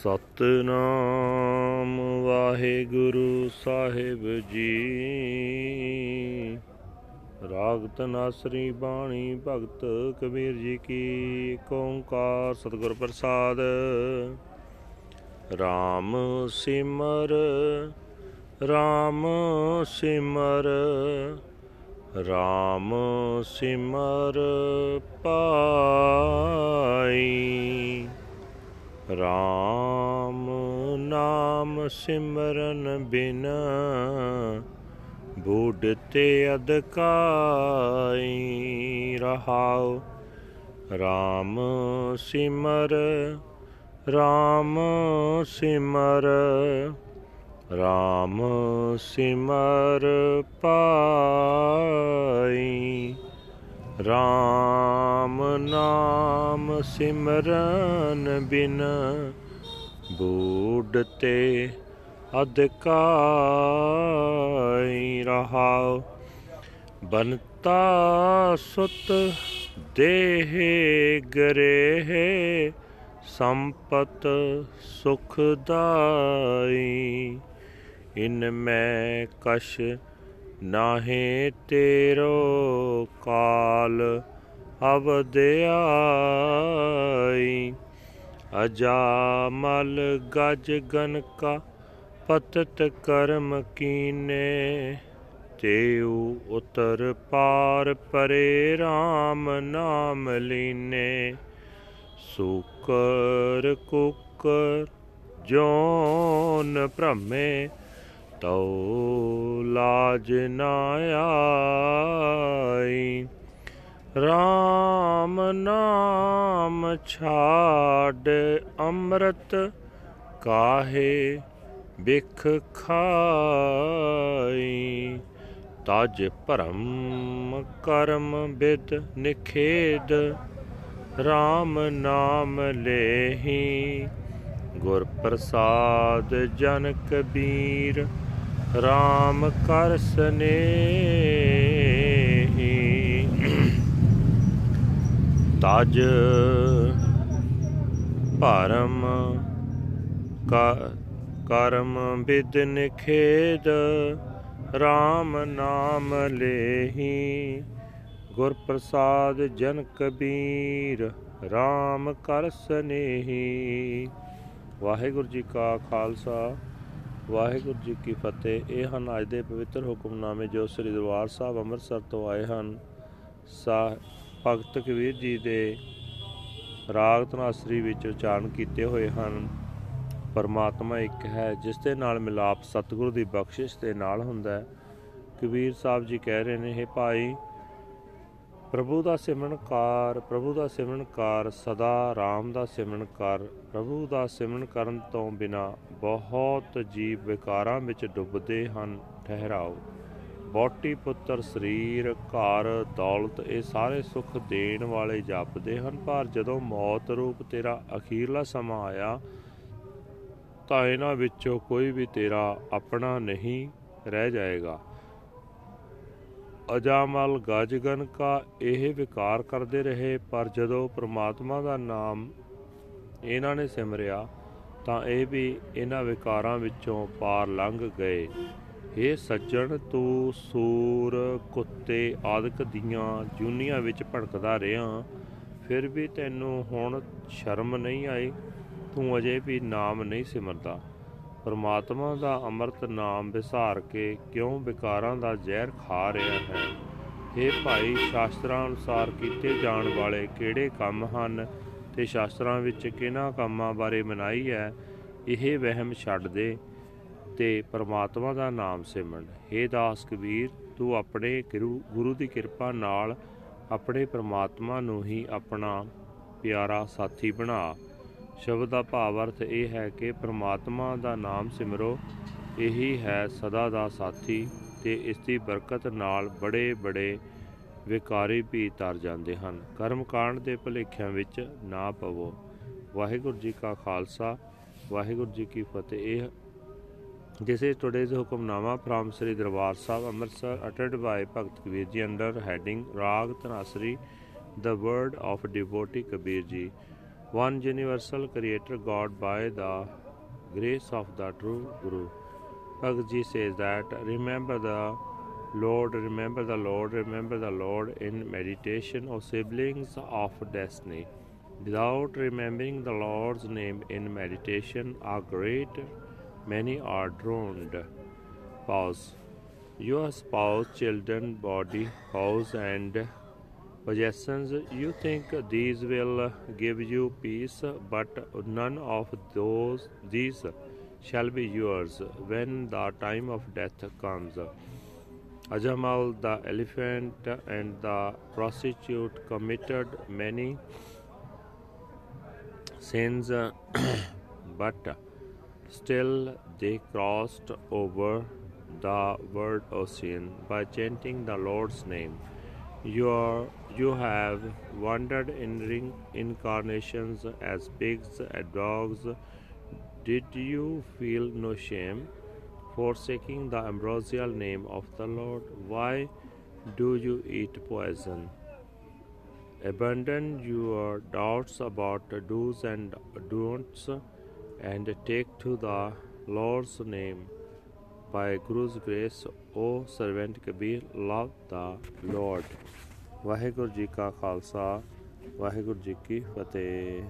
ਸਤਨਾਮ ਵਾਹਿਗੁਰੂ ਸਾਹਿਬ ਜੀ। ਰਾਗ ਤਨਾਸਰੀ ਬਾਣੀ ਭਗਤ ਕਬੀਰ ਜੀ ਕੀ ਏਕ ਓੰਕਾਰ ਸਤਿਗੁਰ ਪ੍ਰਸਾਦ। RAM ਸਿਮਰ RAM ਸਿਮਰ RAM ਸਿਮਰ ਪਾਈ। RAM ਨਾਮ ਸਿਮਰਨ ਬਿਨ ਬੁੱਢ ਤੇ ਅਦਕਾਈ ਰਹਾਉ। RAM ਸਿਮਰ RAM ਸਿਮਰ RAM ਸਿਮਰ ਪਾਈ। RAM ਨਾਮ ਸਿਮਰਨ ਬਿਨ ਬੂਢ ਤੇ ਅਦਕਾਈ ਰਹਾਉ। ਬਨਤਾ ਸੁਤ ਦੇਹ ਗਰੇ ਸੰਪਤ ਸੁਖਦਾਈ ਇਨ ਮੈਂ ਕਸ਼ ਨਾਹੇ ਤੇਰੋ ਕਾਲ ਅਵਦਿਆਈ ਅਜਾਮਲ ਗਜ ਗਨ ਕਾ ਪਤਤ ਕਰਮ ਕੀਨੇ, ਤੇਉ ਉਤਰ ਪਾਰ ਪਰੇ RAM ਨਾਮ ਲੀਨੇ। ਸੁਕਰ ਕੁਕਰ ਜੋਨ ਭ੍ਰਮੇ ਤਉ ਲਾਜ ਨਾ ਆਈ। RAM ਨਾਮ ਛਾੜ ਅੰਮ੍ਰਿਤ ਕਾਹੇ ਬਿਖ ਖਾਈ। ਤਜ ਭਰਮ ਕਰਮ ਬਿਦ ਨਿਖੇਦ RAM ਨਾਮ ਲੇਹੀ। ਗੁਰ ਪ੍ਰਸਾਦ ਜਨ ਕਬੀਰ RAM ਕਰ ਸਨੇਹੀ ਤਜ ਭਰਮ ਕਰਮ ਬਿਦ ਨਿਖੇਦ RAM ਨਾਮ ਲੇਹੀ। ਗੁਰ ਪ੍ਰਸਾਦ ਜਨ ਕਬੀਰ RAM ਕਰ ਸਨੇਹੀ। ਵਾਹਿਗੁਰੂ ਜੀ ਕਾ ਖਾਲਸਾ। ਵਾਹਿਗੁਰੂ ਜੀ ਕੀ ਫਤਿਹ। ਇਹ ਹਨ ਅੱਜ ਦੇ ਪਵਿੱਤਰ ਹੁਕਮਨਾਮੇ ਜੋ ਸ੍ਰੀ ਦਰਬਾਰ ਸਾਹਿਬ ਅੰਮ੍ਰਿਤਸਰ ਤੋਂ ਆਏ ਹਨ। ਸਾ ਭਗਤ ਕਬੀਰ ਜੀ ਦੇ ਰਾਗ ਤਨਾਸਰੀ ਵਿੱਚ ਉਚਾਰਨ ਕੀਤੇ ਹੋਏ ਹਨ। ਪਰਮਾਤਮਾ ਇੱਕ ਹੈ, ਜਿਸ ਦੇ ਨਾਲ ਮਿਲਾਪ ਸਤਿਗੁਰੂ ਦੀ ਬਖਸ਼ਿਸ਼ ਦੇ ਨਾਲ ਹੁੰਦਾ ਹੈ। ਕਬੀਰ ਸਾਹਿਬ ਜੀ ਕਹਿ ਰਹੇ ਨੇ ਇਹ ਭਾਈ ਪ੍ਰਭੂ ਦਾ ਸਿਮਰਨ ਕਰ, ਪ੍ਰਭੂ ਦਾ ਸਿਮਰਨ ਕਰ, ਸਦਾ RAM ਦਾ ਸਿਮਰਨ ਕਰ। ਪ੍ਰਭੂ ਦਾ ਸਿਮਰਨ ਕਰਨ ਤੋਂ ਬਿਨਾ ਬਹੁਤ ਜੀਵ ਵਿਕਾਰਾਂ ਵਿੱਚ ਡੁੱਬਦੇ ਹਨ, ਠਹਿਰਾਓ। ਬੋਟੀ ਪੁੱਤਰ ਸਰੀਰ, ਘਰ, ਦੌਲਤ, ਇਹ ਸਾਰੇ ਸੁੱਖ ਦੇਣ ਵਾਲੇ ਜਪਦੇ ਹਨ, ਪਰ ਜਦੋਂ ਮੌਤ ਰੂਪ ਤੇਰਾ ਅਖੀਰਲਾ ਸਮਾਂ ਆਇਆ, ਤਾਂ ਇਹਨਾਂ ਵਿੱਚੋਂ ਕੋਈ ਵੀ ਤੇਰਾ ਆਪਣਾ ਨਹੀਂ ਰਹਿ ਜਾਏਗਾ। ਅਜਾਮਲ ਗਜਗਨ ਕਾ ਇਹ ਵਿਕਾਰ ਕਰਦੇ ਰਹੇ, ਪਰ ਜਦੋਂ ਪ੍ਰਮਾਤਮਾ ਦਾ ਨਾਮ ਇਹਨਾਂ ਨੇ ਸਿਮਰਿਆ, ਤਾਂ ਇਹ ਵੀ ਇਹਨਾਂ ਵਿਕਾਰਾਂ ਵਿੱਚੋਂ ਪਾਰ ਲੰਘ ਗਏ। ਇਹ ਸੱਜਣ, ਤੂੰ ਸੂਰ, ਕੁੱਤੇ ਆਦਿਕ ਦੀਆਂ ਜੂਨੀਆਂ ਵਿੱਚ ਭੜਕਦਾ ਰਿਹਾ, ਫਿਰ ਵੀ ਤੈਨੂੰ ਹੁਣ ਸ਼ਰਮ ਨਹੀਂ ਆਈ, ਤੂੰ ਅਜੇ ਵੀ ਨਾਮ ਨਹੀਂ ਸਿਮਰਦਾ। ਪਰਮਾਤਮਾ ਦਾ ਅੰਮ੍ਰਿਤ ਨਾਮ ਵਿਸਾਰ ਕੇ ਕਿਉਂ ਵਿਕਾਰਾਂ ਦਾ ਜ਼ਹਿਰ ਖਾ ਰਿਹਾ ਹੈ? ਇਹ ਭਾਈ, ਸ਼ਾਸਤਰਾਂ ਅਨੁਸਾਰ ਕੀਤੇ ਜਾਣ ਵਾਲੇ ਕਿਹੜੇ ਕੰਮ ਹਨ ਤੇ ਸ਼ਾਸਤਰਾਂ ਵਿੱਚ ਕਿਹਨਾਂ ਕੰਮਾਂ ਬਾਰੇ ਮਨਾਈ ਹੈ? ਇਹ ਵਹਿਮ ਛੱਡ ਦੇ ਤੇ ਪਰਮਾਤਮਾ ਦਾ ਨਾਮ ਸਿਮਰਨ। हे ਦਾਸ ਕਬੀਰ, ਤੂੰ ਆਪਣੇ ਗੁਰੂ ਦੀ ਕਿਰਪਾ ਨਾਲ ਆਪਣੇ ਪਰਮਾਤਮਾ ਨੂੰ ਹੀ ਆਪਣਾ ਪਿਆਰਾ ਸਾਥੀ ਬਣਾ। ਸ਼ਬਦ ਦਾ ਭਾਵ ਅਰਥ ਇਹ ਹੈ ਕਿ ਪ੍ਰਮਾਤਮਾ ਦਾ ਨਾਮ ਸਿਮਰੋ ਇਹੀ ਹੈ ਸਦਾ ਦਾ ਸਾਥੀ ਤੇ ਇਸ ਦੀ ਬਰਕਤ ਨਾਲ ਬੜੇ ਬੜੇ ਵਿਕਾਰੀ ਵੀ ਤਰ ਜਾਂਦੇ ਹਨ ਕਰਮ ਕਾਂਡ ਦੇ ਭਲੇਖਿਆਂ ਵਿੱਚ ਨਾ ਪਵੋ ਵਾਹਿਗੁਰੂ ਜੀ ਕਾ ਖਾਲਸਾ ਵਾਹਿਗੁਰੂ ਜੀ ਕੀ ਫਤਿਹ ਇਹ This is today's Hukamnama from Sri Darbar Sahib Amritsar uttered by Bhagat Kabir Ji under heading Rag Tanasri, the word of devotee Kabir Ji. One universal creator God by the grace of the true Guru. Bhagavad says that remember the Lord, remember the Lord, remember the Lord in meditation, O siblings of destiny. Without remembering the Lord's name in meditation, a great many are drowned. Pause. Your spouse, children, body, house, and possessions, you think these will give you peace, but none of those these shall be yours when the time of death comes. Ajamal the elephant and the prostitute committed many sins, but still they crossed over the world ocean by chanting the Lord's name. You, you have wandered in ring incarnations as pigs and dogs. Did you feel no shame? Forsaking the ambrosial name of the Lord, why do you eat poison? Abandon your doubts about do's and don'ts and take to the Lord's name. By Guru's grace, O servant Kabir, love the Lord. Waheguru ji ਕਾ ਖਾਲਸਾ ਵਾਹਿਗੁਰੂ ਜੀ ਕੀ ਫਤਿਹ